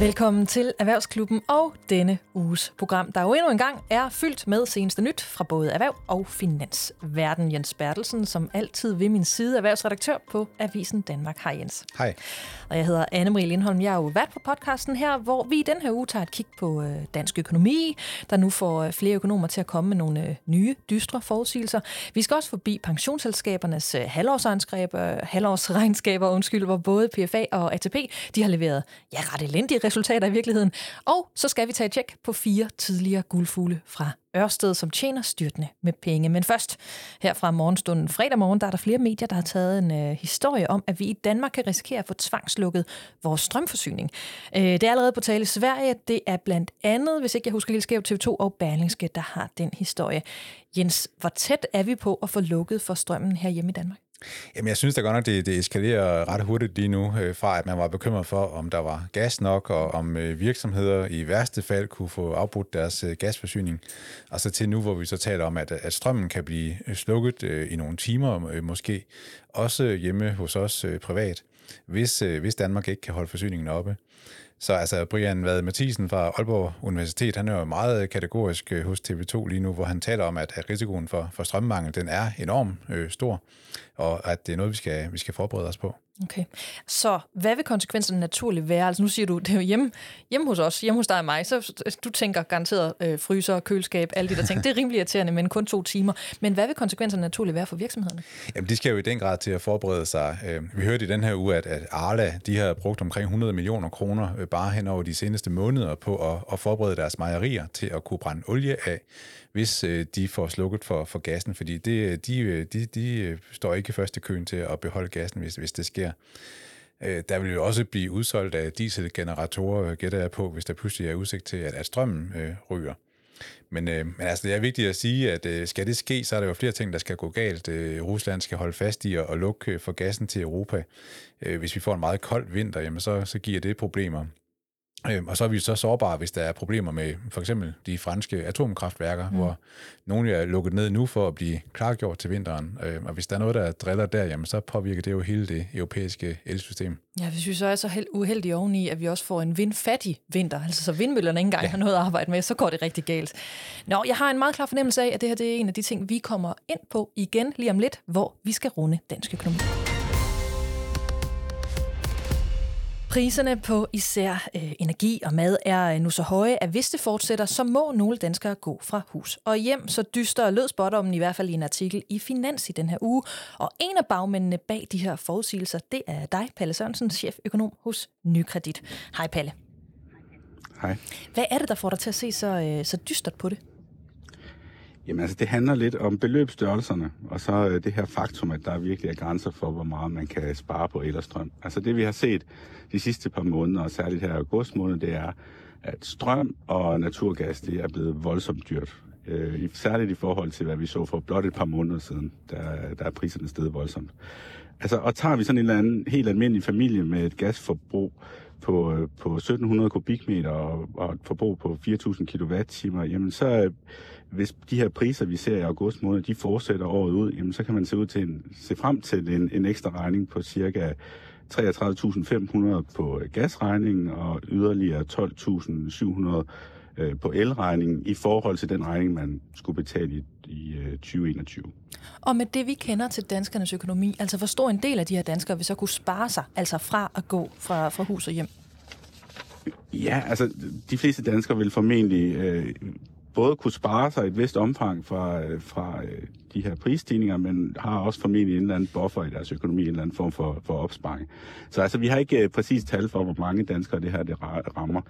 Velkommen til Erhvervsklubben og denne uges program, der jo endnu en gang er fyldt med seneste nyt fra både erhverv og finansverden. Jens Bertelsen, som altid ved min side, erhvervsredaktør på Avisen Danmark. Hej Jens. Hej. Og jeg hedder Anne-Marie Lindholm. Jeg er jo vært på podcasten her, hvor vi i den her uge tager et kig på øh, dansk økonomi, der nu får øh, flere økonomer til at komme med nogle øh, nye, dystre forudsigelser. Vi skal også forbi pensionsselskabernes halvårsregnskaber, halvårsregnskaber undskyld, hvor både PFA og ATP de har leveret ja, ret elendige resultater i virkeligheden. Og så skal vi tage et tjek på fire tidligere guldfugle fra Ørsted, som tjener styrtende med penge. Men først, her fra morgenstunden fredag morgen, der er der flere medier, der har taget en øh, historie om, at vi i Danmark kan risikere at få tvangslukket vores strømforsyning. Øh, det er allerede på tale i Sverige. Det er blandt andet, hvis ikke jeg husker helt skævt, TV2 og Berlingske, der har den historie. Jens, hvor tæt er vi på at få lukket for strømmen her hjemme i Danmark? Jamen, jeg synes da godt nok, det, det eskalerer ret hurtigt lige nu, øh, fra at man var bekymret for, om der var gas nok, og om øh, virksomheder i værste fald kunne få afbrudt deres øh, gasforsyning. Og så til nu, hvor vi så taler om, at, at strømmen kan blive øh, slukket øh, i nogle timer øh, måske, også hjemme hos os privat, hvis, hvis Danmark ikke kan holde forsyningen oppe. Så altså, Brian Vade Mathisen fra Aalborg Universitet, han er jo meget kategorisk øh, hos TV2 lige nu, hvor han taler om, at, at risikoen for, for strømmangel, den er enormt øh, stor, og at det er noget, vi skal, vi skal forberede os på. Okay. Så hvad vil konsekvenserne naturligt være? Altså nu siger du, det er jo hjemme, hjemme hos os, hjemme hos dig og mig, så du tænker garanteret øh, fryser, køleskab, alle de der ting. Det er rimelig irriterende, men kun to timer. Men hvad vil konsekvenserne naturligt være for virksomhederne? Jamen, de skal jo i den grad til at forberede sig. Øh, vi hørte i den her uge, at, at Arla, de har brugt omkring 100 millioner kroner øh, bare hen over de seneste måneder på at, at forberede deres mejerier til at kunne brænde olie af, hvis øh, de får slukket for, for gassen, fordi det, øh, øh, de, de, de står ikke i første køen til at beholde gassen, hvis, hvis det sker Øh, der vil jo også blive udsolgt af dieselgeneratorer, gætter jeg på, hvis der pludselig er udsigt til, at, at strømmen øh, ryger. Men, øh, men altså, det er vigtigt at sige, at øh, skal det ske, så er der jo flere ting, der skal gå galt. Øh, Rusland skal holde fast i at, at lukke for gassen til Europa. Øh, hvis vi får en meget kold vinter, jamen så, så giver det problemer. Øhm, og så er vi så sårbare, hvis der er problemer med for eksempel de franske atomkraftværker, mm. hvor nogle er lukket ned nu for at blive klargjort til vinteren. Øhm, og hvis der er noget, der driller der, jamen, så påvirker det jo hele det europæiske elsystem. Ja, hvis vi så er så uheldige oveni, at vi også får en vindfattig vinter, altså så vindmøllerne ikke engang ja. har noget at arbejde med, så går det rigtig galt. Nå, jeg har en meget klar fornemmelse af, at det her det er en af de ting, vi kommer ind på igen lige om lidt, hvor vi skal runde dansk økonomi. Priserne på især øh, energi og mad er øh, nu så høje, at hvis det fortsætter, så må nogle danskere gå fra hus og hjem. Så dyster lød spotommen i hvert fald i en artikel i Finans i den her uge. Og en af bagmændene bag de her forudsigelser, det er dig, Palle Sørensen, cheføkonom hos Nykredit. Hej Palle. Hej. Hvad er det, der får dig til at se så, øh, så dystert på det? Jamen altså, det handler lidt om beløbsstørrelserne, og så øh, det her faktum, at der virkelig er grænser for, hvor meget man kan spare på elstrøm. Altså det, vi har set de sidste par måneder, og særligt her i august måned, det er, at strøm og naturgas, det er blevet voldsomt dyrt. Øh, særligt i forhold til, hvad vi så for blot et par måneder siden, der, der er priserne steget voldsomt. Altså, og tager vi sådan en eller anden helt almindelig familie med et gasforbrug, på, øh, på 1700 kubikmeter og, og et forbrug på 4.000 kWh, jamen så øh, hvis de her priser, vi ser i august måned, de fortsætter året ud, jamen så kan man se, ud til en, se frem til en, en ekstra regning på cirka 33.500 på gasregningen og yderligere 12.700 øh, på elregningen i forhold til den regning, man skulle betale i, i 2021. Og med det, vi kender til danskernes økonomi, altså hvor stor en del af de her danskere vil så kunne spare sig, altså fra at gå fra, fra hus og hjem? Ja, altså de fleste danskere vil formentlig øh, både kunne spare sig et vist omfang fra, øh, fra øh, de her prisstigninger, men har også formentlig en eller anden buffer i deres økonomi, en eller anden form for, for opsparing. Så altså, vi har ikke øh, præcis tal for, hvor mange danskere det her det rammer.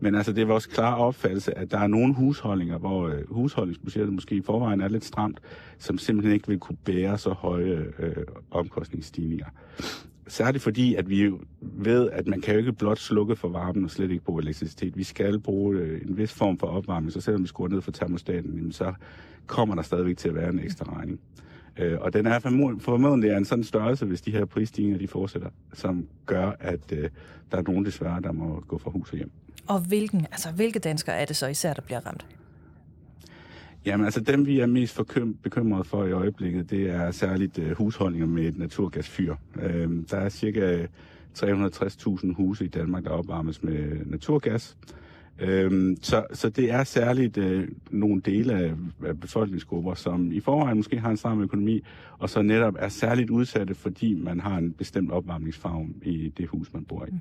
Men altså, det er vores klare opfattelse, at der er nogle husholdninger, hvor husholdningsbudgettet måske i forvejen er lidt stramt, som simpelthen ikke vil kunne bære så høje øh, omkostningsstigninger. Særligt fordi, at vi ved, at man kan jo ikke blot slukke for varmen og slet ikke bruge elektricitet. Vi skal bruge øh, en vis form for opvarmning, så selvom vi skruer ned for termostaten, så kommer der stadigvæk til at være en ekstra regning. Øh, og den er formodentlig en sådan størrelse, hvis de her prisstigninger de fortsætter, som gør, at øh, der er nogen desværre, der må gå fra hus og hjem. Og hvilken, altså, hvilke danskere er det så især, der bliver ramt? Jamen altså dem, vi er mest bekymret for i øjeblikket, det er særligt uh, husholdninger med et naturgasfyr. Uh, der er cirka øh, 360.000 huse i Danmark, der opvarmes med naturgas. Øhm, så, så det er særligt øh, nogle dele af, af befolkningsgrupper, som i forvejen måske har en stram økonomi, og så netop er særligt udsatte, fordi man har en bestemt opvarmningsfarve i det hus, man bor i. Mm.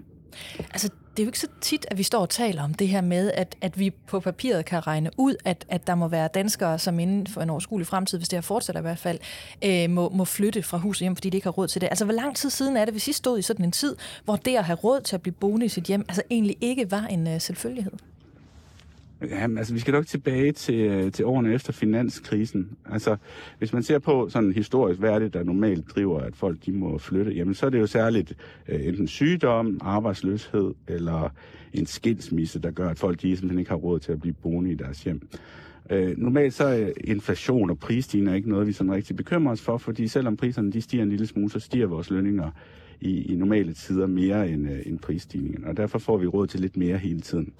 Altså, det er jo ikke så tit, at vi står og taler om det her med, at, at vi på papiret kan regne ud, at, at der må være danskere, som inden for en overskuelig fremtid, hvis det her fortsætter i hvert fald, øh, må, må flytte fra hus hjem, fordi de ikke har råd til det. Altså, hvor lang tid siden er det, hvis I stod i sådan en tid, hvor det at have råd til at blive boende i sit hjem, altså egentlig ikke var en øh, selvfølgelighed? Jamen, altså, vi skal nok tilbage til, øh, til årene efter finanskrisen. Altså, hvis man ser på sådan historisk, hvad er det, der normalt driver, at folk de må flytte, jamen så er det jo særligt uh, enten sygdom, arbejdsløshed eller en skilsmisse, der gør, at folk de simpelthen ikke har råd til at blive boende i deres hjem. Uh, normalt så er inflation og prisstigninger ikke noget, vi sådan rigtig bekymrer os for, fordi selvom priserne de stiger en lille smule, så stiger vores lønninger i, i normale tider mere end, uh, end prisstigningen, og derfor får vi råd til lidt mere hele tiden.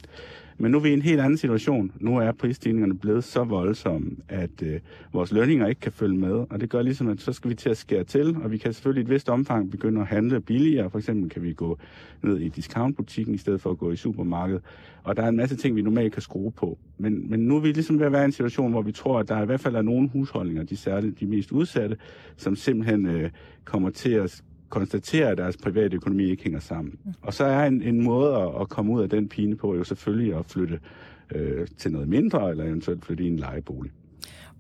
Men nu er vi i en helt anden situation. Nu er prisstigningerne blevet så voldsomme, at øh, vores lønninger ikke kan følge med. Og det gør ligesom, at så skal vi til at skære til, og vi kan selvfølgelig i et vist omfang begynde at handle billigere. For eksempel kan vi gå ned i discountbutikken i stedet for at gå i supermarkedet. Og der er en masse ting, vi normalt kan skrue på. Men, men nu er vi ligesom ved at være i en situation, hvor vi tror, at der i hvert fald er nogle husholdninger, de særligt de mest udsatte, som simpelthen øh, kommer til at konstaterer, at deres private økonomi ikke hænger sammen. Og så er en, en måde at, at komme ud af den pine på jo selvfølgelig at flytte øh, til noget mindre, eller eventuelt flytte i en lejebolig.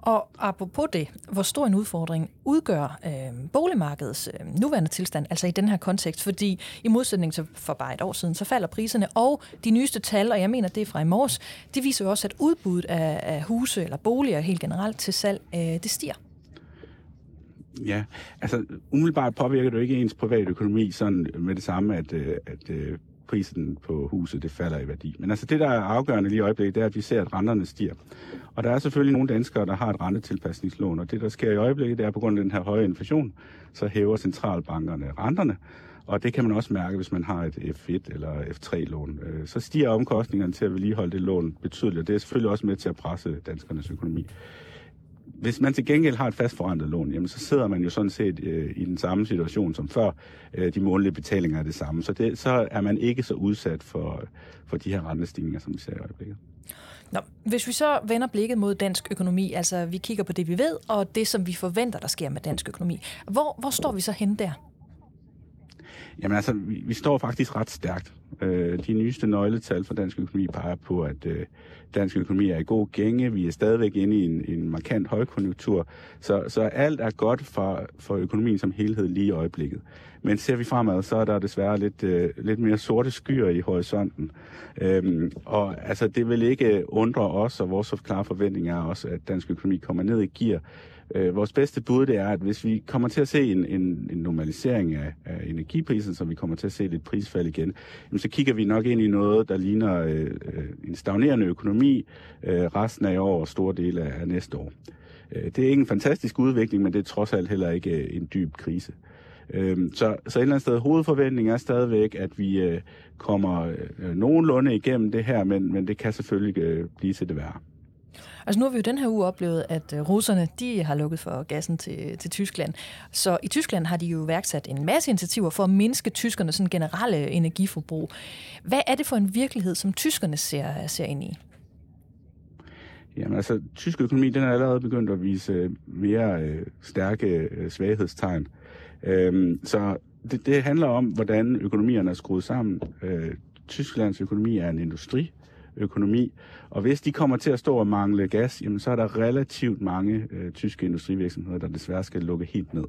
Og apropos det, hvor stor en udfordring udgør øh, boligmarkedets øh, nuværende tilstand, altså i den her kontekst, fordi i modsætning til for bare et år siden, så falder priserne, og de nyeste tal, og jeg mener det er fra i morges, de viser jo også, at udbuddet af, af huse eller boliger helt generelt til salg, øh, det stiger. Ja, altså umiddelbart påvirker det jo ikke ens private økonomi sådan med det samme, at, øh, at øh, prisen på huset det falder i værdi. Men altså det, der er afgørende lige i øjeblikket, det er, at vi ser, at renterne stiger. Og der er selvfølgelig nogle danskere, der har et rentetilpasningslån, og det, der sker i øjeblikket, det er på grund af den her høje inflation, så hæver centralbankerne renterne. Og det kan man også mærke, hvis man har et F1 eller F3-lån. Øh, så stiger omkostningerne til at vedligeholde det lån betydeligt, og det er selvfølgelig også med til at presse danskernes økonomi hvis man til gengæld har et fastforrentet lån, jamen, så sidder man jo sådan set øh, i den samme situation som før. Øh, de månedlige betalinger er det samme. Så, det, så er man ikke så udsat for, for de her rentestigninger, som vi ser i øjeblikket. Nå, hvis vi så vender blikket mod dansk økonomi, altså vi kigger på det, vi ved, og det, som vi forventer, der sker med dansk økonomi. Hvor, hvor står vi så hen der? Jamen altså, vi, vi står faktisk ret stærkt. Øh, de nyeste nøgletal for dansk økonomi peger på, at øh, dansk økonomi er i god gænge. Vi er stadigvæk inde i en, en markant højkonjunktur. Så, så alt er godt for, for økonomien som helhed lige i øjeblikket. Men ser vi fremad, så er der desværre lidt, øh, lidt mere sorte skyer i horisonten. Øhm, og altså, det vil ikke undre os, og vores klare forventning er også, at dansk økonomi kommer ned i gear Øh, vores bedste bud det er, at hvis vi kommer til at se en, en, en normalisering af, af energiprisen, så vi kommer til at se lidt prisfald igen, jamen, så kigger vi nok ind i noget, der ligner øh, en stagnerende økonomi øh, resten af år og store dele af, af næste år. Øh, det er ikke en fantastisk udvikling, men det er trods alt heller ikke øh, en dyb krise. Øh, så, så et eller andet sted, hovedforventningen er stadigvæk, at vi øh, kommer øh, nogenlunde igennem det her, men, men det kan selvfølgelig øh, blive til det værre. Altså nu har vi jo den her uge oplevet, at øh, russerne de har lukket for gassen til, til Tyskland. Så i Tyskland har de jo værksat en masse initiativer for at mindske tyskernes sådan generelle øh, energiforbrug. Hvad er det for en virkelighed, som tyskerne ser, ser ind i? Jamen altså, tysk økonomi den er allerede begyndt at vise øh, mere øh, stærke øh, svaghedstegn. Øhm, så det, det handler om, hvordan økonomierne er skruet sammen. Øh, Tysklands økonomi er en industri økonomi. Og hvis de kommer til at stå og mangle gas, jamen så er der relativt mange øh, tyske industrivirksomheder, der desværre skal lukke helt ned.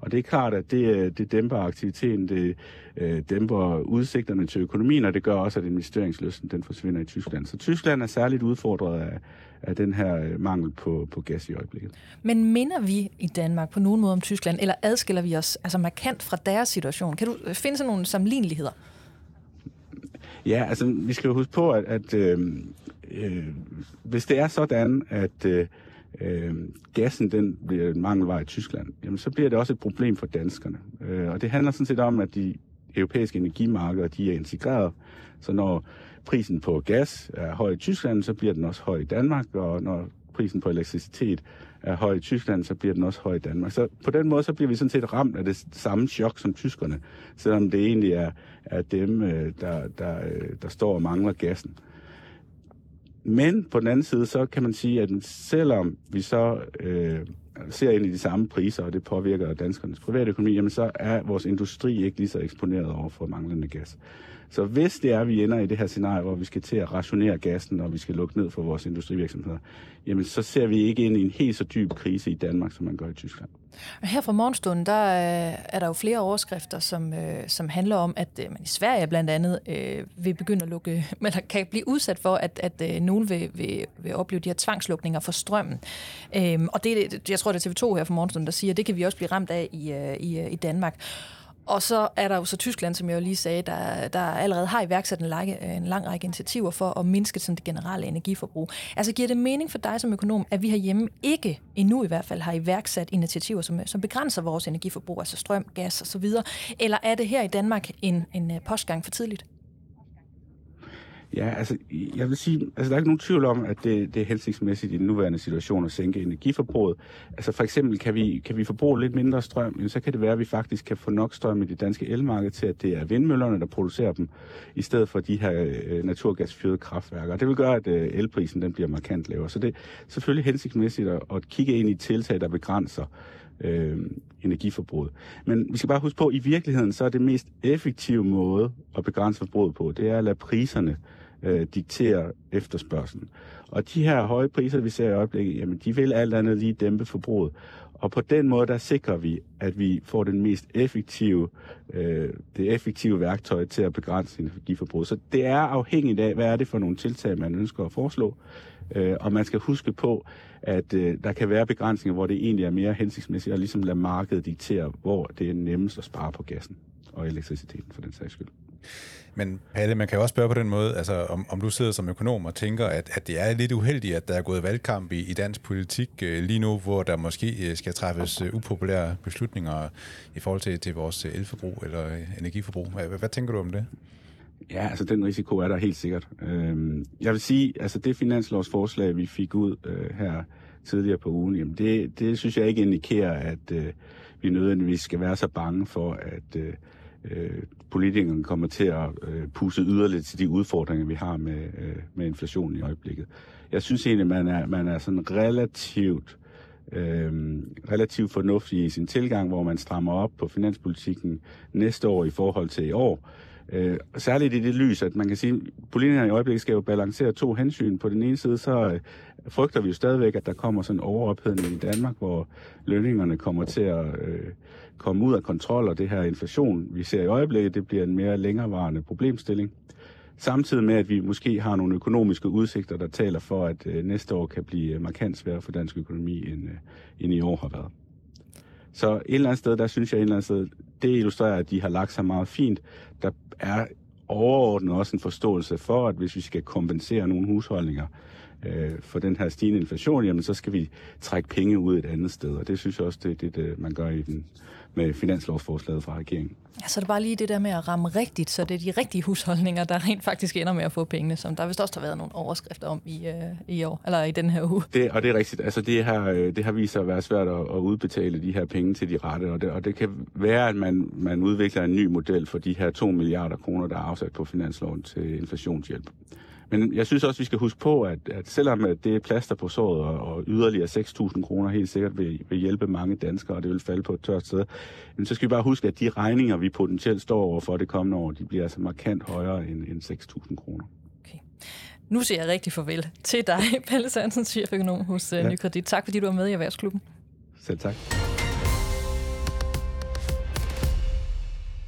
Og det er klart, at det, øh, det dæmper aktiviteten, det øh, dæmper udsigterne til økonomien, og det gør også, at investeringslysten den forsvinder i Tyskland. Så Tyskland er særligt udfordret af, af den her øh, mangel på, på gas i øjeblikket. Men minder vi i Danmark på nogen måde om Tyskland, eller adskiller vi os altså markant fra deres situation? Kan du øh, finde sådan nogle sammenligneligheder? Ja, altså vi skal jo huske på, at, at øh, øh, hvis det er sådan, at øh, øh, gassen den bliver en mangelvare i Tyskland, jamen så bliver det også et problem for danskerne. Øh, og det handler sådan set om, at de europæiske energimarkeder de er integreret, så når prisen på gas er høj i Tyskland, så bliver den også høj i Danmark, og når prisen på elektricitet er høj i Tyskland, så bliver den også høj i Danmark. Så på den måde, så bliver vi sådan set ramt af det samme chok som tyskerne, selvom det egentlig er, er dem, øh, der, der, øh, der står og mangler gassen. Men på den anden side, så kan man sige, at selvom vi så øh, ser ind i de samme priser, og det påvirker danskernes private økonomi, jamen så er vores industri ikke lige så eksponeret over for manglende gas. Så hvis det er, at vi ender i det her scenarie, hvor vi skal til at rationere gassen, og vi skal lukke ned for vores industrivirksomheder, jamen så ser vi ikke ind i en helt så dyb krise i Danmark, som man gør i Tyskland. Her fra morgenstunden, der øh, er der jo flere overskrifter, som, øh, som handler om, at øh, man i Sverige blandt andet øh, vil begynde at lukke, eller kan blive udsat for, at, at øh, nogen vil, vil, vil opleve de her tvangslukninger for strømmen. Øhm, og det, jeg tror, det er TV2 her fra morgenstunden, der siger, at det kan vi også blive ramt af i, i, i Danmark. Og så er der jo så Tyskland, som jeg jo lige sagde, der, der allerede har iværksat en, lang, en lang række initiativer for at mindske sådan det generelle energiforbrug. Altså giver det mening for dig som økonom, at vi herhjemme ikke, endnu i hvert fald, har iværksat initiativer, som, som begrænser vores energiforbrug, altså strøm, gas osv., eller er det her i Danmark en, en postgang for tidligt? Ja, altså, jeg vil sige, altså, der er ikke nogen tvivl om, at det, det er hensigtsmæssigt i den nuværende situation at sænke energiforbruget. Altså, for eksempel kan vi, kan vi forbruge lidt mindre strøm, så kan det være, at vi faktisk kan få nok strøm i det danske elmarked til, at det er vindmøllerne, der producerer dem, i stedet for de her øh, naturgasfyrede kraftværker. Det vil gøre, at øh, elprisen den bliver markant lavere. Så det er selvfølgelig hensigtsmæssigt at, at kigge ind i tiltag, der begrænser øh, energiforbruget. Men vi skal bare huske på, at i virkeligheden så er det mest effektive måde at begrænse forbruget på, det er at lade priserne øh, dikterer efterspørgselen. Og de her høje priser, vi ser i øjeblikket, jamen de vil alt andet lige dæmpe forbruget. Og på den måde, der sikrer vi, at vi får den mest effektive, øh, det effektive værktøj til at begrænse energiforbruget. Så det er afhængigt af, hvad er det for nogle tiltag, man ønsker at foreslå. Øh, og man skal huske på, at øh, der kan være begrænsninger, hvor det egentlig er mere hensigtsmæssigt at ligesom lade markedet diktere, hvor det er nemmest at spare på gassen og elektriciteten for den sags skyld. Men Palle, man kan jo også spørge på den måde, altså om, om du sidder som økonom og tænker, at, at det er lidt uheldigt, at der er gået valgkamp i, i dansk politik øh, lige nu, hvor der måske øh, skal træffes øh, upopulære beslutninger i forhold til, til vores øh, elforbrug eller øh, energiforbrug. Hvad, hvad tænker du om det? Ja, altså den risiko er der helt sikkert. Øhm, jeg vil sige, altså det finanslovsforslag, vi fik ud øh, her tidligere på ugen, jamen det, det synes jeg ikke indikerer, at øh, vi nødvendigvis skal være så bange for, at øh, politikerne kommer til at øh, puse yderligere til de udfordringer, vi har med, øh, med inflationen i øjeblikket. Jeg synes egentlig, man er, man er sådan relativt øh, relativt fornuftig i sin tilgang, hvor man strammer op på finanspolitikken næste år i forhold til i år. Øh, særligt i det lys, at man kan sige, at politikerne i øjeblikket skal jo balancere to hensyn. På den ene side, så øh, frygter vi jo stadigvæk, at der kommer sådan en overophedning i Danmark, hvor lønningerne kommer til at øh, komme ud af kontrol, og det her inflation, vi ser i øjeblikket, det bliver en mere længerevarende problemstilling. Samtidig med, at vi måske har nogle økonomiske udsigter, der taler for, at øh, næste år kan blive øh, markant sværere for dansk økonomi, end, øh, end i år har været. Så et eller andet sted, der synes jeg et eller andet sted, det illustrerer, at de har lagt sig meget fint. Der er overordnet også en forståelse for, at hvis vi skal kompensere nogle husholdninger øh, for den her stigende inflation, jamen så skal vi trække penge ud et andet sted. Og det synes jeg også, det er det, det, man gør i den, med finanslovsforslaget fra regeringen. Ja, så er det bare lige det der med at ramme rigtigt, så det er de rigtige husholdninger, der rent faktisk ender med at få pengene, som der vist også har været nogle overskrifter om i, øh, i år, eller i den her uge. Det, og det er rigtigt. Altså det, her, øh, det har vist sig at være svært at, at udbetale de her penge til de rette, og det, og det kan være, at man, man udvikler en ny model for de her 2 milliarder kroner, der er afsat på finansloven til inflationshjælp. Men jeg synes også, vi skal huske på, at, at selvom det er plaster på såret, og, og yderligere 6.000 kroner helt sikkert vil, vil hjælpe mange danskere, og det vil falde på et tørt sted, men så skal vi bare huske, at de regninger, vi potentielt står over for det kommende år, de bliver altså markant højere end, end 6.000 kroner. Okay. Nu siger jeg rigtig farvel til dig, Pelle Sandsen, cheføkonom hos uh, ja. Nykredit. Tak fordi du var med i Erhvervsklubben. Selv tak.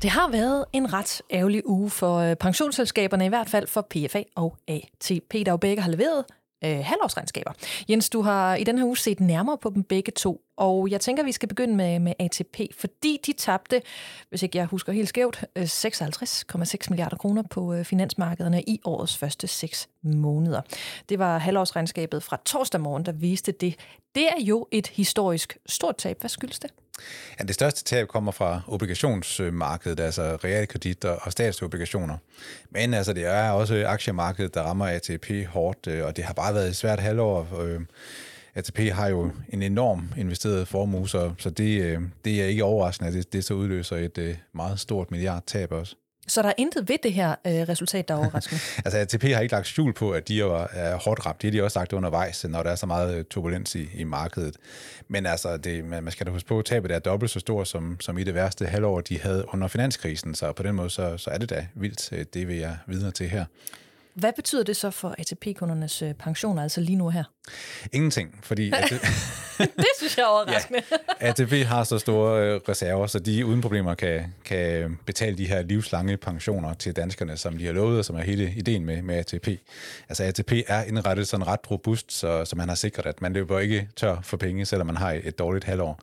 Det har været en ret ærgerlig uge for øh, pensionsselskaberne, i hvert fald for PFA og ATP, der jo begge har leveret øh, halvårsregnskaber. Jens, du har i den her uge set nærmere på dem begge to, og jeg tænker, vi skal begynde med, med ATP, fordi de tabte, hvis ikke jeg husker helt skævt, øh, 56,6 milliarder kroner på øh, finansmarkederne i årets første seks måneder. Det var halvårsregnskabet fra torsdag morgen, der viste det. Det er jo et historisk stort tab. Hvad skyldes det? Ja, det største tab kommer fra obligationsmarkedet, altså realkredit og statsobligationer. Men altså, det er også aktiemarkedet, der rammer ATP hårdt, øh, og det har bare været et svært halvår. Øh, ATP har jo en enorm investeret formue, så, så det, øh, det er ikke overraskende, at det, det så udløser et meget stort milliardtab også. Så der er intet ved det her øh, resultat, der er overraskende? altså ATP har ikke lagt skjul på, at de er, er hårdt ramt. Det har de også sagt undervejs, når der er så meget øh, turbulens i, i markedet. Men altså, det, man skal da huske på, at tabet er dobbelt så stort, som, som i det værste halvår, de havde under finanskrisen. Så på den måde, så, så er det da vildt. Øh, det vil jeg videre til her. Hvad betyder det så for ATP-kundernes øh, pensioner, altså lige nu her? Ingenting, fordi... At det, det synes jeg er overraskende. ja, ATP har så store øh, reserver, så de uden problemer kan, kan betale de her livslange pensioner til danskerne, som de har lovet, og som er hele ideen med, med ATP. Altså ATP er indrettet sådan ret robust, så, så man har sikret, at man løber ikke tør for penge, selvom man har et dårligt halvår.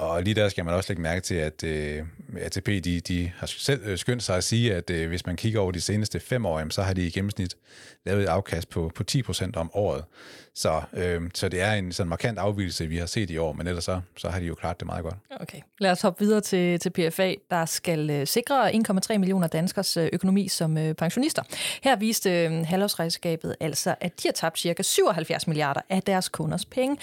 Og lige der skal man også lægge mærke til, at øh, ATP de, de har selv øh, skyndt sig at sige, at øh, hvis man kigger over de seneste fem år, jamen, så har de i gennemsnit lavet et afkast på, på 10% om året. Så, øh, så det er en sådan markant afvielse, vi har set i år, men ellers så, så har de jo klart det meget godt. Okay, lad os hoppe videre til, til PFA, der skal øh, sikre 1,3 millioner danskers øh, økonomi som øh, pensionister. Her viste øh, halvårsregnskabet altså, at de har tabt ca. 77 milliarder af deres kunders penge.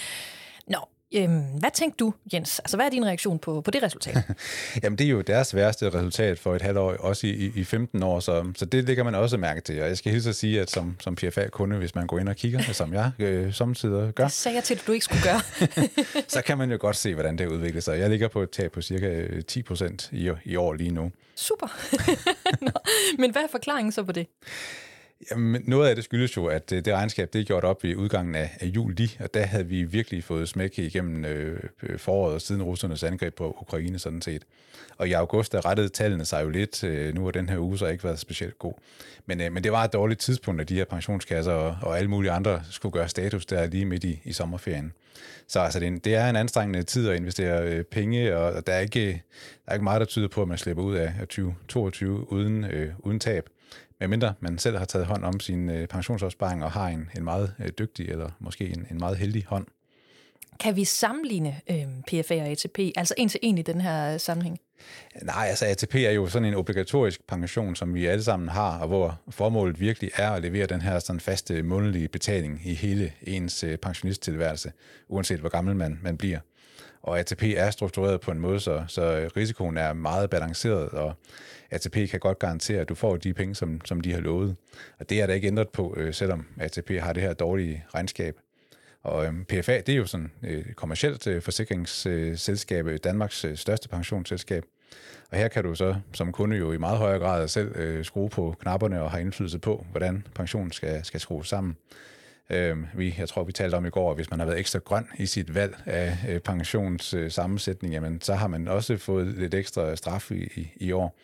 Nå, Øhm, hvad tænkte du, Jens? Altså, hvad er din reaktion på, på det resultat? Jamen, det er jo deres værste resultat for et halvt år, også i, i 15 år, så, så det lægger man også mærke til. Og jeg skal hilse at sige, at som, som PFA-kunde, hvis man går ind og kigger, som jeg øh, samtidig gør... Det sagde jeg til, at du ikke skulle gøre. så kan man jo godt se, hvordan det udvikler sig. Jeg ligger på et tab på cirka 10 procent i, i år lige nu. Super. Nå, men hvad er forklaringen så på det? Jamen, noget af det skyldes jo, at øh, det regnskab det er gjort op i udgangen af, af juli, og der havde vi virkelig fået smæk igennem øh, øh foråret siden russernes angreb på Ukraine sådan set. Og i august der rettede tallene sig jo lidt. Øh, nu har den her uge så ikke været specielt god. Men, øh, men det var et dårligt tidspunkt, at de her pensionskasser og, og alle mulige andre skulle gøre status der lige midt i, i sommerferien. Så altså, det, er en, det er en anstrengende tid at investere øh, penge, og der er, ikke, der er ikke meget, der tyder på, at man slipper ud af 2022 uden, øh, uden tab medmindre man selv har taget hånd om sin øh, pensionsopsparing og har en, en meget øh, dygtig eller måske en, en meget heldig hånd. Kan vi sammenligne øh, PFA og ATP, altså en til en i den her øh, sammenhæng? Nej, altså ATP er jo sådan en obligatorisk pension, som vi alle sammen har, og hvor formålet virkelig er at levere den her sådan faste månedlige betaling i hele ens øh, pensionisttilværelse, uanset hvor gammel man, man bliver. Og ATP er struktureret på en måde, så, så risikoen er meget balanceret, og ATP kan godt garantere, at du får de penge, som, som de har lovet. Og det er der ikke ændret på, øh, selvom ATP har det her dårlige regnskab. Og øh, PFA, det er jo sådan øh, et øh, kommersielt øh, forsikringsselskab, øh, Danmarks øh, største pensionsselskab. Og her kan du så som kunde jo i meget højere grad selv øh, skrue på knapperne og have indflydelse på, hvordan pensionen skal, skal skrues sammen. Øh, vi, jeg tror, vi talte om i går, at hvis man har været ekstra grøn i sit valg af øh, pensionssammensætning, øh, jamen, så har man også fået lidt ekstra straf i, i, i år.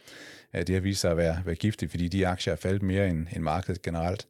Øh, det har vist sig at være, være giftigt, fordi de aktier er faldet mere end, end markedet generelt.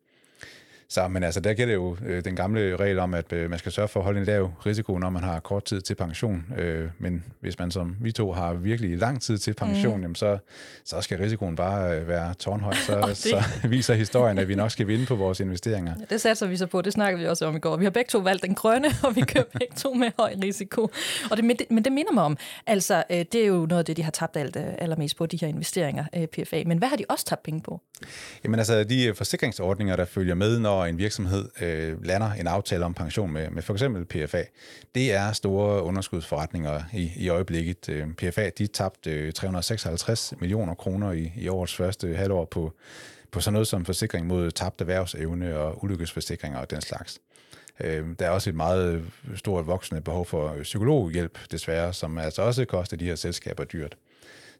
Så, men altså, der gælder jo øh, den gamle regel om, at øh, man skal sørge for at holde en lav risiko, når man har kort tid til pension. Øh, men hvis man som vi to har virkelig lang tid til pension, mm. jamen, så, så skal risikoen bare øh, være tårnhøj. Så, så viser historien, at vi nok skal vinde på vores investeringer. Det satser vi så på. Det snakker vi også om i går. Vi har begge to valgt den grønne, og vi kører begge to med høj risiko. Og det, men, det, men det minder mig om, altså, øh, det er jo noget af det, de har tabt alt, øh, allermest på, de her investeringer, øh, PFA. Men hvad har de også tabt penge på? Jamen altså, de forsikringsordninger, der følger med, når en virksomhed øh, lander en aftale om pension med, med for eksempel PFA, det er store underskudsforretninger i, i øjeblikket. Øh, PFA de tabte øh, 356 millioner kroner i, i årets første halvår på, på sådan noget som forsikring mod tabt erhvervsevne og ulykkesforsikringer og den slags. Øh, der er også et meget stort voksende behov for psykologhjælp, desværre, som altså også koster de her selskaber dyrt.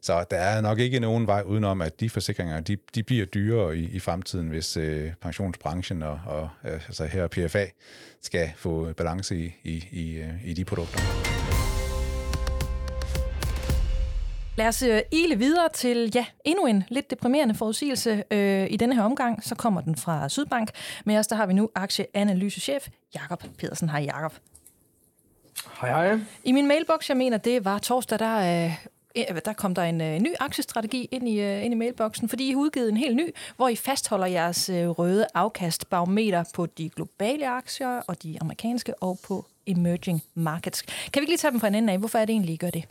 Så der er nok ikke nogen vej udenom, at de forsikringer de, de bliver dyrere i, i fremtiden, hvis øh, pensionsbranchen og, og øh, altså her PFA skal få balance i, i, i, øh, i de produkter. Lad os øh, ile videre til ja, endnu en lidt deprimerende forudsigelse øh, i denne her omgang. Så kommer den fra Sydbank. Med os der har vi nu aktieanalysechef Jakob Pedersen. Hej Jakob. Hej hej. I min mailbox, jeg mener, det var torsdag, der øh, der kom der en en ny aktiestrategi ind i, øh, ind i mailboksen, fordi I har udgivet en helt ny, hvor I fastholder jeres øh, røde afkastbarometer på de globale aktier og de amerikanske og på emerging markets. Kan vi ikke lige tage dem fra en ende af? Hvorfor er det egentlig, I gør det?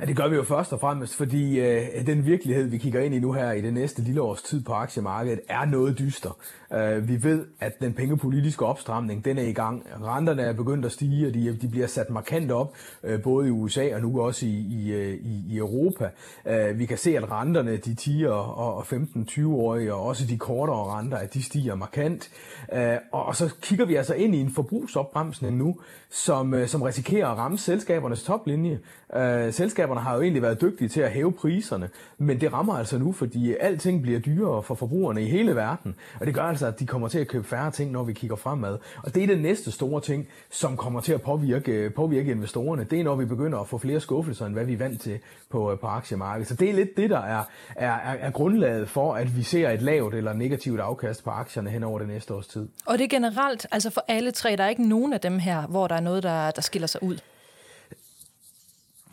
Ja, det gør vi jo først og fremmest, fordi øh, den virkelighed, vi kigger ind i nu her i det næste lille års tid på aktiemarkedet, er noget dyster. Øh, vi ved, at den pengepolitiske opstramning, den er i gang. Renterne er begyndt at stige, og de, de bliver sat markant op, øh, både i USA og nu også i, i, øh, i, i Europa. Øh, vi kan se, at renterne, de 10 og 15-20-årige, og også de kortere renter, at de stiger markant. Øh, og så kigger vi altså ind i en forbrugsopbremsning nu, som, øh, som risikerer at ramme selskabernes toplinje. Øh, selskaberne har jo egentlig været dygtige til at hæve priserne, men det rammer altså nu, fordi alting bliver dyrere for forbrugerne i hele verden. Og det gør altså altså, at de kommer til at købe færre ting, når vi kigger fremad. Og det er den næste store ting, som kommer til at påvirke, påvirke investorerne. Det er, når vi begynder at få flere skuffelser, end hvad vi er vant til på, øh, på aktiemarkedet. Så det er lidt det, der er, er, er, er grundlaget for, at vi ser et lavt eller negativt afkast på aktierne hen over det næste års tid. Og det er generelt, altså for alle tre, der er ikke nogen af dem her, hvor der er noget, der, der skiller sig ud?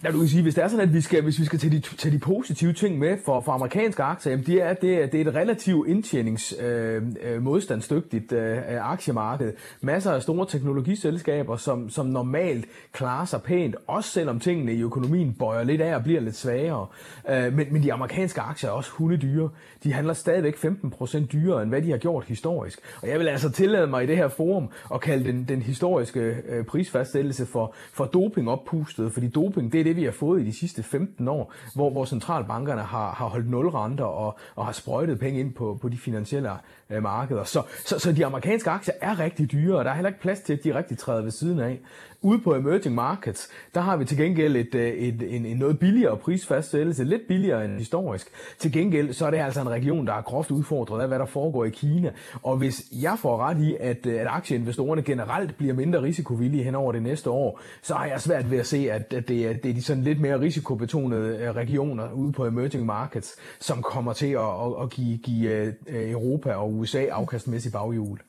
Lad du sige, hvis det er sådan, at vi skal, hvis vi skal tage de, tage de positive ting med for, for amerikanske aktier, jamen det er, det, er, det er et relativt indtjenings-modstandsdygtigt øh, øh, øh, aktiemarked. Masser af store teknologiselskaber, som, som normalt klarer sig pænt, også selvom tingene i økonomien bøjer lidt af og bliver lidt svagere. Øh, men, men de amerikanske aktier er også hundedyre. De handler stadigvæk 15% dyrere, end hvad de har gjort historisk. Og jeg vil altså tillade mig i det her forum at kalde den, den historiske øh, prisfastsættelse for, for dopingoppustet, fordi doping, det er det, vi har fået i de sidste 15 år, hvor, hvor centralbankerne har, har holdt nul renter og, og har sprøjtet penge ind på, på de finansielle øh, markeder. Så, så, så de amerikanske aktier er rigtig dyre, og der er heller ikke plads til, at de rigtig træder ved siden af. Ude på emerging markets, der har vi til gengæld et, et, et, en, en noget billigere prisfastsættelse, lidt billigere end historisk. Til gengæld så er det altså en region, der er groft udfordret af, hvad der foregår i Kina. Og hvis jeg får ret i, at, øh, at aktieinvestorerne generelt bliver mindre risikovillige hen over det næste år, så har jeg svært ved at se, at, at det, er, det er de sådan lidt mere risikobetonede øh, regioner ude på emerging markets, som kommer til at, at, at give, give øh, Europa og USA afkastmæssigt baghjul.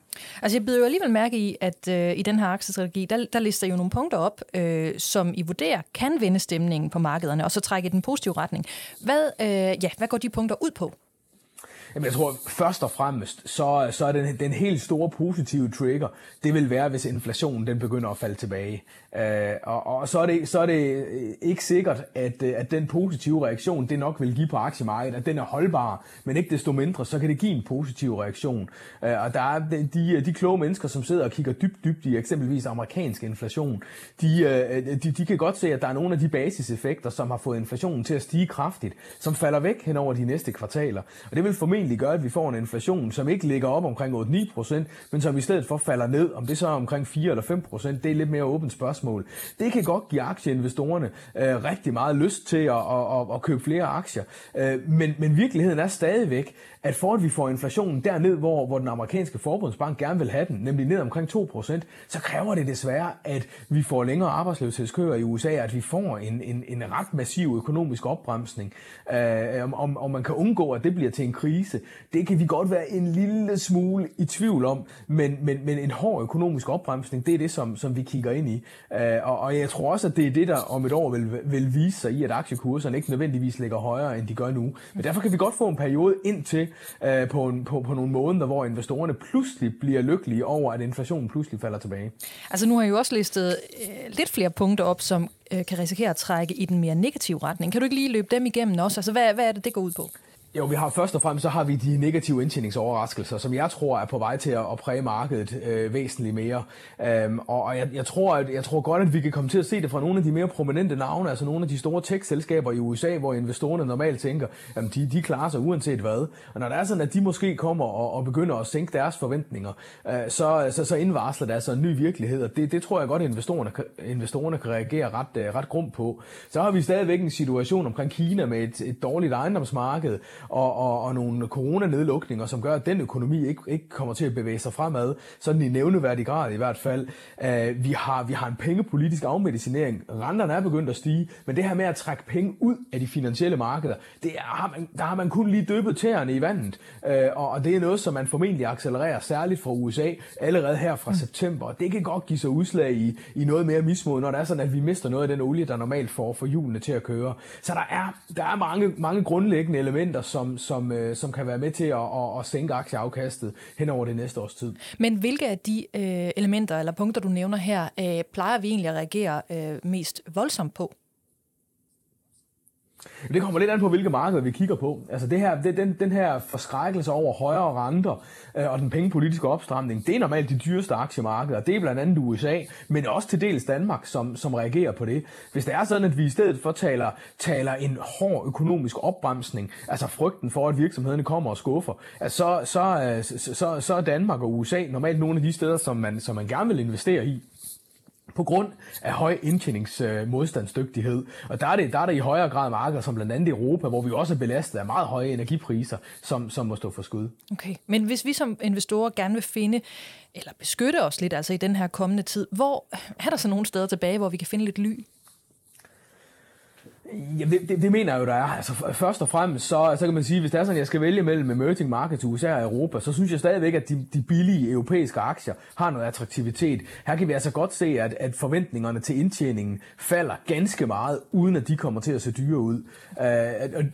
Altså jeg byder jo alligevel mærke i, at øh, i den her aktiestrategi, der, der lister jo nogle punkter op, øh, som I vurderer kan vende stemningen på markederne, og så trække i den positive retning. Hvad, øh, ja, hvad går de punkter ud på? Jamen, jeg tror først og fremmest, så, så er den, den helt store positive trigger, det vil være, hvis inflationen den begynder at falde tilbage. Øh, og, og så, er det, så er det øh, ikke sikkert, at, øh, at den positive reaktion, det nok vil give på aktiemarkedet, at den er holdbar, men ikke desto mindre, så kan det give en positiv reaktion. Øh, og der er de, de kloge mennesker, som sidder og kigger dybt, dybt i eksempelvis amerikansk inflation, de, øh, de, de kan godt se, at der er nogle af de basiseffekter, som har fået inflationen til at stige kraftigt, som falder væk hen over de næste kvartaler. Og det vil formentlig gøre, at vi får en inflation, som ikke ligger op omkring 8-9%, men som i stedet for falder ned. Om det så er omkring 4 eller 5%, det er lidt mere åbent spørgsmål. Det kan godt give aktieinvestorerne øh, rigtig meget lyst til at, at, at, at købe flere aktier. Øh, men, men virkeligheden er stadigvæk, at for at vi får inflationen derned, hvor, hvor den amerikanske forbundsbank gerne vil have den, nemlig ned omkring 2%, så kræver det desværre, at vi får længere arbejdsløshedskøer i USA, at vi får en, en, en ret massiv økonomisk opbremsning. Øh, om, om man kan undgå, at det bliver til en krise, det kan vi godt være en lille smule i tvivl om, men, men, men en hård økonomisk opbremsning, det er det, som, som vi kigger ind i. Øh, og, og jeg tror også, at det er det, der om et år vil, vil vise sig i, at aktiekurserne ikke nødvendigvis ligger højere, end de gør nu. Men derfor kan vi godt få en periode ind til øh, på, en, på, på nogle måneder, hvor investorerne pludselig bliver lykkelige over, at inflationen pludselig falder tilbage. Altså nu har jeg jo også listet øh, lidt flere punkter op, som øh, kan risikere at trække i den mere negative retning. Kan du ikke lige løbe dem igennem også? Altså hvad, hvad er det, det går ud på? Jo, vi har først og fremmest så har vi de negative indtjeningsoverraskelser, som jeg tror er på vej til at, at præge markedet øh, væsentligt mere. Øhm, og jeg, jeg, tror, at, jeg tror godt, at vi kan komme til at se det fra nogle af de mere prominente navne, altså nogle af de store tech-selskaber i USA, hvor investorerne normalt tænker, at de, de klarer sig uanset hvad. Og når det er sådan, at de måske kommer og, og begynder at sænke deres forventninger, øh, så, så, så indvarsler det altså en ny virkelighed, og det, det tror jeg godt, at investorerne, investorerne kan reagere ret, øh, ret grumt på. Så har vi stadigvæk en situation omkring Kina med et, et dårligt ejendomsmarked, og, og, og nogle coronanedlukninger, som gør, at den økonomi ikke, ikke kommer til at bevæge sig fremad, sådan i nævneværdig grad i hvert fald. Uh, vi, har, vi har en pengepolitisk afmedicinering. Renterne er begyndt at stige, men det her med at trække penge ud af de finansielle markeder, det er, har man, der har man kun lige døbet tæerne i vandet. Uh, og, og det er noget, som man formentlig accelererer, særligt fra USA, allerede her fra mm. september. Det kan godt give sig udslag i, i noget mere mismod, når det er sådan, at vi mister noget af den olie, der normalt får for hjulene til at køre. Så der er, der er mange, mange grundlæggende elementer, som, som, øh, som kan være med til at, at, at sænke aktieafkastet hen over det næste års tid. Men hvilke af de øh, elementer eller punkter, du nævner her, øh, plejer vi egentlig at reagere øh, mest voldsomt på? Det kommer lidt an på, hvilke markeder vi kigger på. Altså det her, det, den, den her forskrækkelse over højere renter øh, og den pengepolitiske opstramning, det er normalt de dyreste aktiemarkeder. Det er blandt andet USA, men også til dels Danmark, som, som reagerer på det. Hvis det er sådan, at vi i stedet for taler, taler en hård økonomisk opbremsning, altså frygten for, at virksomhederne kommer og skuffer, altså så, så, øh, så, så, så er Danmark og USA normalt nogle af de steder, som man, som man gerne vil investere i på grund af høj indtjeningsmodstandsdygtighed. Og der er, det, der er det i højere grad markeder som blandt andet Europa, hvor vi også er belastet af meget høje energipriser, som, som må stå for skud. Okay, men hvis vi som investorer gerne vil finde eller beskytte os lidt altså i den her kommende tid, hvor er der så nogle steder tilbage, hvor vi kan finde lidt ly? Ja, det, det, det mener jeg jo, der er. Altså, først og fremmest, så, så kan man sige, hvis det er sådan, at jeg skal vælge mellem emerging markets, USA og Europa, så synes jeg stadigvæk, at de, de billige europæiske aktier har noget attraktivitet. Her kan vi altså godt se, at, at forventningerne til indtjeningen falder ganske meget, uden at de kommer til at se dyre ud. Uh,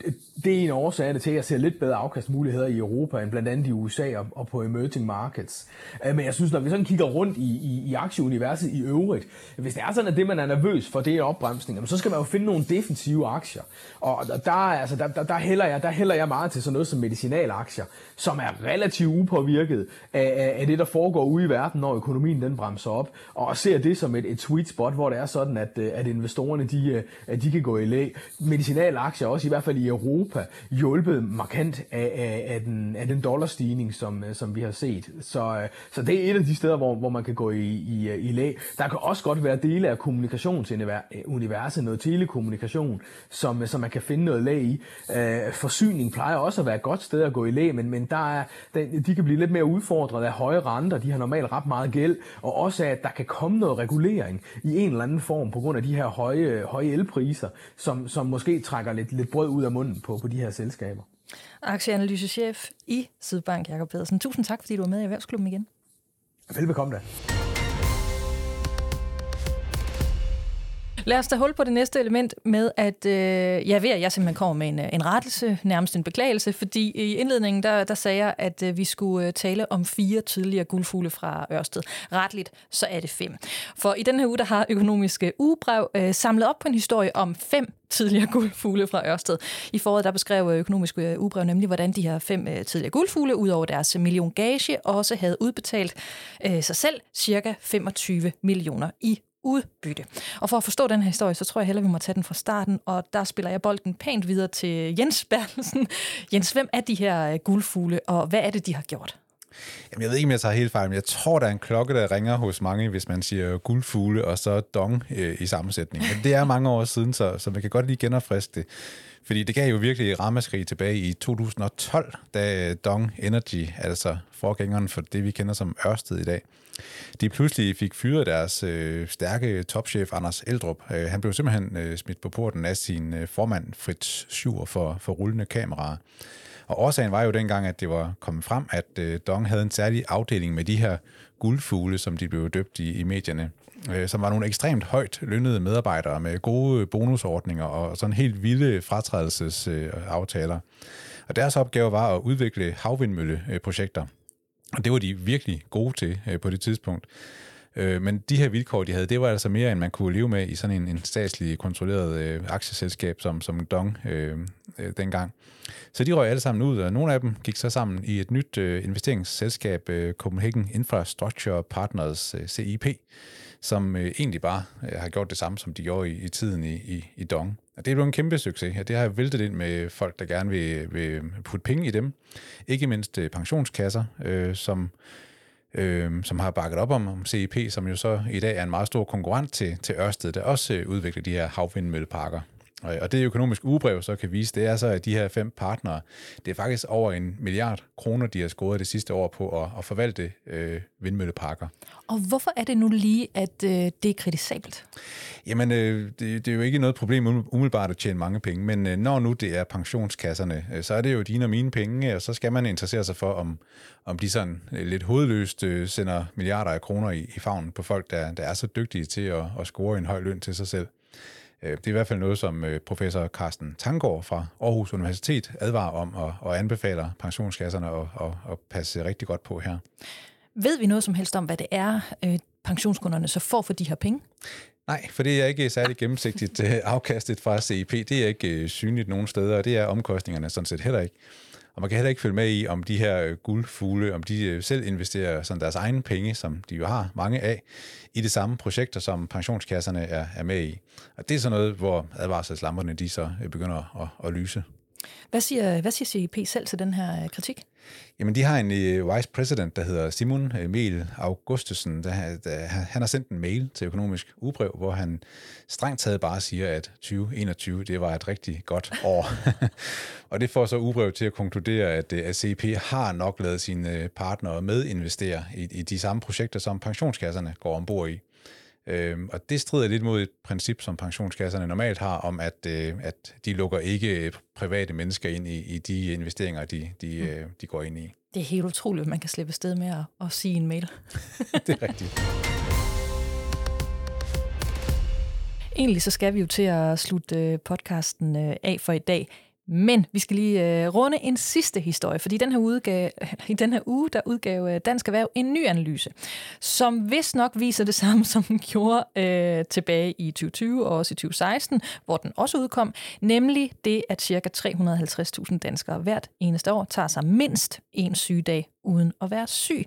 det er en årsag til, at jeg ser lidt bedre afkastmuligheder i Europa, end blandt andet i USA og, og på emerging markets. Uh, men jeg synes, når vi sådan kigger rundt i, i, i aktieuniverset i øvrigt, hvis det er sådan, at det, man er nervøs for, det er opbremsning, så skal man jo finde nogle defensive defensive aktier. Og der, altså, der, der, der, hælder jeg, der hælder jeg meget til sådan noget som medicinalaktier, som er relativt upåvirket af, af, af det, der foregår ude i verden, når økonomien den bremser op. Og ser det som et, et sweet spot, hvor det er sådan, at, øh, at investorerne de, øh, at de kan gå i læ. Medicinalaktier, også i hvert fald i Europa, hjulpet markant af, af, af, den, af den dollarstigning, som, øh, som vi har set. Så, så det er et af de steder, hvor, hvor man kan gå i, i, i læ. Der kan også godt være dele af kommunikationsuniverset, noget telekommunikation, produktion, som, som man kan finde noget lag i. Øh, forsyning plejer også at være et godt sted at gå i læ, men, men der er, de kan blive lidt mere udfordret af høje renter. De har normalt ret meget gæld, og også at der kan komme noget regulering i en eller anden form på grund af de her høje, høje elpriser, som, som måske trækker lidt, lidt brød ud af munden på, på de her selskaber. Aktieanalysechef i Sydbank, Jakob Pedersen. Tusind tak, fordi du var med i Erhvervsklubben igen. Velbekomme da. Lad os da hul på det næste element med, at øh, jeg ved, at jeg simpelthen kommer med en, øh, en rettelse, nærmest en beklagelse, fordi i indledningen, der, der sagde jeg, at øh, vi skulle øh, tale om fire tidligere guldfugle fra Ørsted. Retligt, så er det fem. For i den her uge, der har økonomiske ugebrev øh, samlet op på en historie om fem tidligere guldfugle fra Ørsted. I foråret der beskrev øh, økonomiske ugebrev nemlig, hvordan de her fem tidligere guldfugle, ud over deres million gage, også havde udbetalt øh, sig selv cirka 25 millioner i udbytte. Og for at forstå den her historie, så tror jeg heller, vi må tage den fra starten, og der spiller jeg bolden pænt videre til Jens Bertelsen. Jens, hvem er de her øh, guldfugle, og hvad er det, de har gjort? Jamen, jeg ved ikke, om jeg tager helt fejl, men jeg tror, der er en klokke, der ringer hos mange, hvis man siger guldfugle og så dong øh, i sammensætning. Men det er mange år siden, så, så man kan godt lige genopfriske det. Fordi det gav jo virkelig ramaskrig tilbage i 2012, da Dong Energy, altså forgængeren for det, vi kender som Ørsted i dag, de pludselig fik fyret deres øh, stærke topchef Anders Eldrup. Øh, han blev simpelthen øh, smidt på porten af sin øh, formand Fritz Schur for, for rullende kameraer. Og årsagen var jo dengang, at det var kommet frem, at øh, Dong havde en særlig afdeling med de her guldfugle, som de blev døbt i, i medierne, øh, som var nogle ekstremt højt lønnede medarbejdere med gode bonusordninger og sådan helt vilde fratrædelsesaftaler. Og deres opgave var at udvikle havvindmølleprojekter. Og det var de virkelig gode til øh, på det tidspunkt. Øh, men de her vilkår, de havde, det var altså mere, end man kunne leve med i sådan en, en statslig kontrolleret øh, aktieselskab som, som Dong øh, øh, dengang. Så de røg alle sammen ud, og nogle af dem gik så sammen i et nyt øh, investeringsselskab, øh, Copenhagen Infrastructure Partners, øh, CIP, som øh, egentlig bare øh, har gjort det samme, som de gjorde i, i tiden i, i, i Dong. Og det er blevet en kæmpe succes. Ja, det har væltet ind med folk, der gerne vil, vil putte penge i dem. Ikke mindst øh, pensionskasser, øh, som, øh, som har bakket op om, om CIP, som jo så i dag er en meget stor konkurrent til, til Ørsted, der også øh, udvikler de her havvindmølleparker. Og det økonomisk ugebrev så kan vise, det er så, at de her fem partnere, det er faktisk over en milliard kroner, de har scoret det sidste år på at, at forvalte øh, vindmølleparker. Og hvorfor er det nu lige, at øh, det er kritisabelt? Jamen, øh, det, det er jo ikke noget problem umiddelbart at tjene mange penge, men øh, når nu det er pensionskasserne, øh, så er det jo dine og mine penge, og så skal man interessere sig for, om, om de sådan øh, lidt hovedløst øh, sender milliarder af kroner i, i favnen på folk, der, der er så dygtige til at, at score en høj løn til sig selv. Øh, det er i hvert fald noget, som øh, professor Carsten Tangård fra Aarhus Universitet advarer om og, og anbefaler pensionskasserne at, at, at passe rigtig godt på her. Ved vi noget som helst om, hvad det er, øh, pensionskunderne så får for de her penge? Nej, for det er ikke særlig gennemsigtigt afkastet fra CIP. Det er ikke synligt nogen steder, og det er omkostningerne sådan set heller ikke. Og man kan heller ikke følge med i, om de her øh, guldfugle, om de øh, selv investerer sådan deres egne penge, som de jo har mange af, i de samme projekter, som pensionskasserne er, er med i. Og det er sådan noget, hvor advarselslamperne de så øh, begynder at, at lyse. Hvad siger, hvad siger CIP selv til den her øh, kritik? Jamen, de har en uh, vice president, der hedder Simon Emil Augustusen. Der, der, han har sendt en mail til Økonomisk Ubrev, hvor han strengt taget bare siger, at 2021 det var et rigtig godt år. og det får så Ubrev til at konkludere, at, øh, at CIP har nok lavet sine partnere medinvestere i, i de samme projekter, som pensionskasserne går ombord i. Øhm, og det strider lidt mod et princip, som pensionskasserne normalt har, om at, øh, at de lukker ikke private mennesker ind i, i de investeringer, de, de, mm. øh, de går ind i. Det er helt utroligt, at man kan slippe sted med at, at sige en mail. det er rigtigt. Egentlig så skal vi jo til at slutte øh, podcasten øh, af for i dag. Men vi skal lige øh, runde en sidste historie, fordi den her udgave, i den her uge, der udgav øh, Dansk Erhverv en ny analyse, som vist nok viser det samme, som den gjorde øh, tilbage i 2020 og også i 2016, hvor den også udkom, nemlig det, at ca. 350.000 danskere hvert eneste år tager sig mindst en sygedag uden at være syg.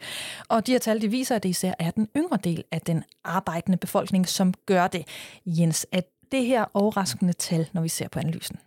Og de her tal de viser, at det især er den yngre del af den arbejdende befolkning, som gør det. Jens, er det her overraskende tal, når vi ser på analysen?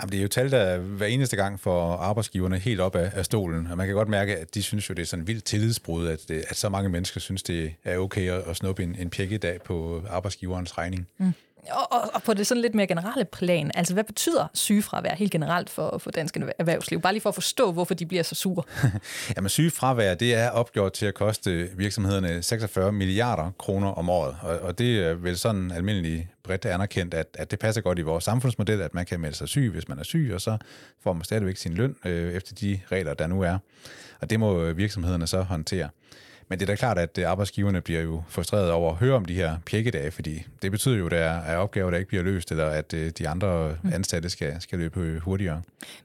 Jamen, det er jo tal, der hver eneste gang for arbejdsgiverne helt op af, af stolen, og man kan godt mærke, at de synes jo, det er sådan vild tillidsbrud, at, det, at så mange mennesker synes, det er okay at, at snuppe en, en pjekkedag på arbejdsgiverens regning. Mm. Og, og, og på det sådan lidt mere generelle plan, altså hvad betyder sygefravær helt generelt for, for dansk erhvervsliv? Bare lige for at forstå, hvorfor de bliver så sure. Jamen sygefravær, det er opgjort til at koste virksomhederne 46 milliarder kroner om året, og, og det er vel sådan almindelig bredt anerkendt, at, at det passer godt i vores samfundsmodel, at man kan melde sig syg, hvis man er syg, og så får man stadigvæk sin løn øh, efter de regler, der nu er. Og det må virksomhederne så håndtere. Men det er da klart, at øh, arbejdsgiverne bliver jo frustreret over at høre om de her pjekkedage, fordi det betyder jo, at der er opgaver, der ikke bliver løst, eller at øh, de andre mm. ansatte skal, skal løbe hurtigere.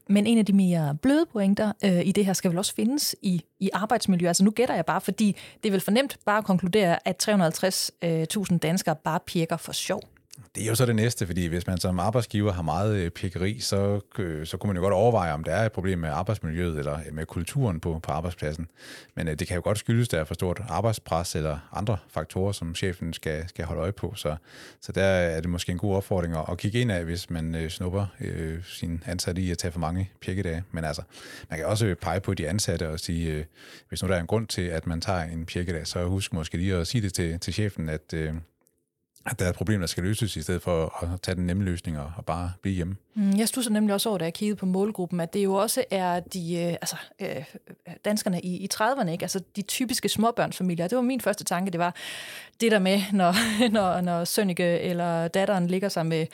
Men en af de mere bløde pointer øh, i det her skal vel også findes i, i arbejdsmiljø. Altså nu gætter jeg bare, fordi det er vel fornemt bare at konkludere, at 350.000 danskere bare pjekker for sjov. Det er jo så det næste, fordi hvis man som arbejdsgiver har meget øh, pikkeri, så, øh, så kunne man jo godt overveje, om der er et problem med arbejdsmiljøet eller øh, med kulturen på, på arbejdspladsen. Men det kan jo godt skyldes, der er for stort arbejdspres eller andre faktorer, som chefen skal, skal holde øje på. Så, så der er det måske en god opfordring at, at kigge ind af, hvis man øh, snupper øh, sin ansatte i at tage for mange pirkedage. Men altså, man kan også pege på de ansatte og sige, øh, hvis nu der er en grund til, at man tager en pirkedag, så husk måske lige at sige det til, til chefen, at øh, at der er et problem, der skal løses, i stedet for at tage den nemme løsning og, og bare blive hjemme. Mm, jeg stod så nemlig også over, da jeg kiggede på målgruppen, at det jo også er de øh, altså, øh, danskerne i, i 30'erne, ikke? altså de typiske småbørnsfamilier. Det var min første tanke, det var det der med, når, når, når Sønneke eller datteren ligger sig med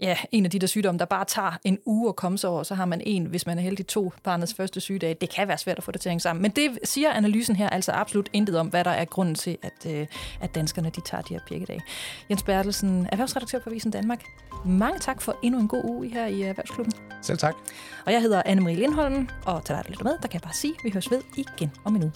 ja, en af de der sygdomme, der bare tager en uge at komme sig over, så har man en, hvis man er heldig, to barnets første sygedag. Det kan være svært at få det til at hænge sammen. Men det siger analysen her altså absolut intet om, hvad der er grunden til, at, øh, at danskerne de tager de her pirkedage. Jens Bertelsen, erhvervsredaktør på Avisen Danmark. Mange tak for endnu en god uge her i Erhvervsklubben. Selv tak. Og jeg hedder Anne-Marie Lindholm, og til dig, der lytter med, der kan jeg bare sige, at vi høres ved igen om en uge.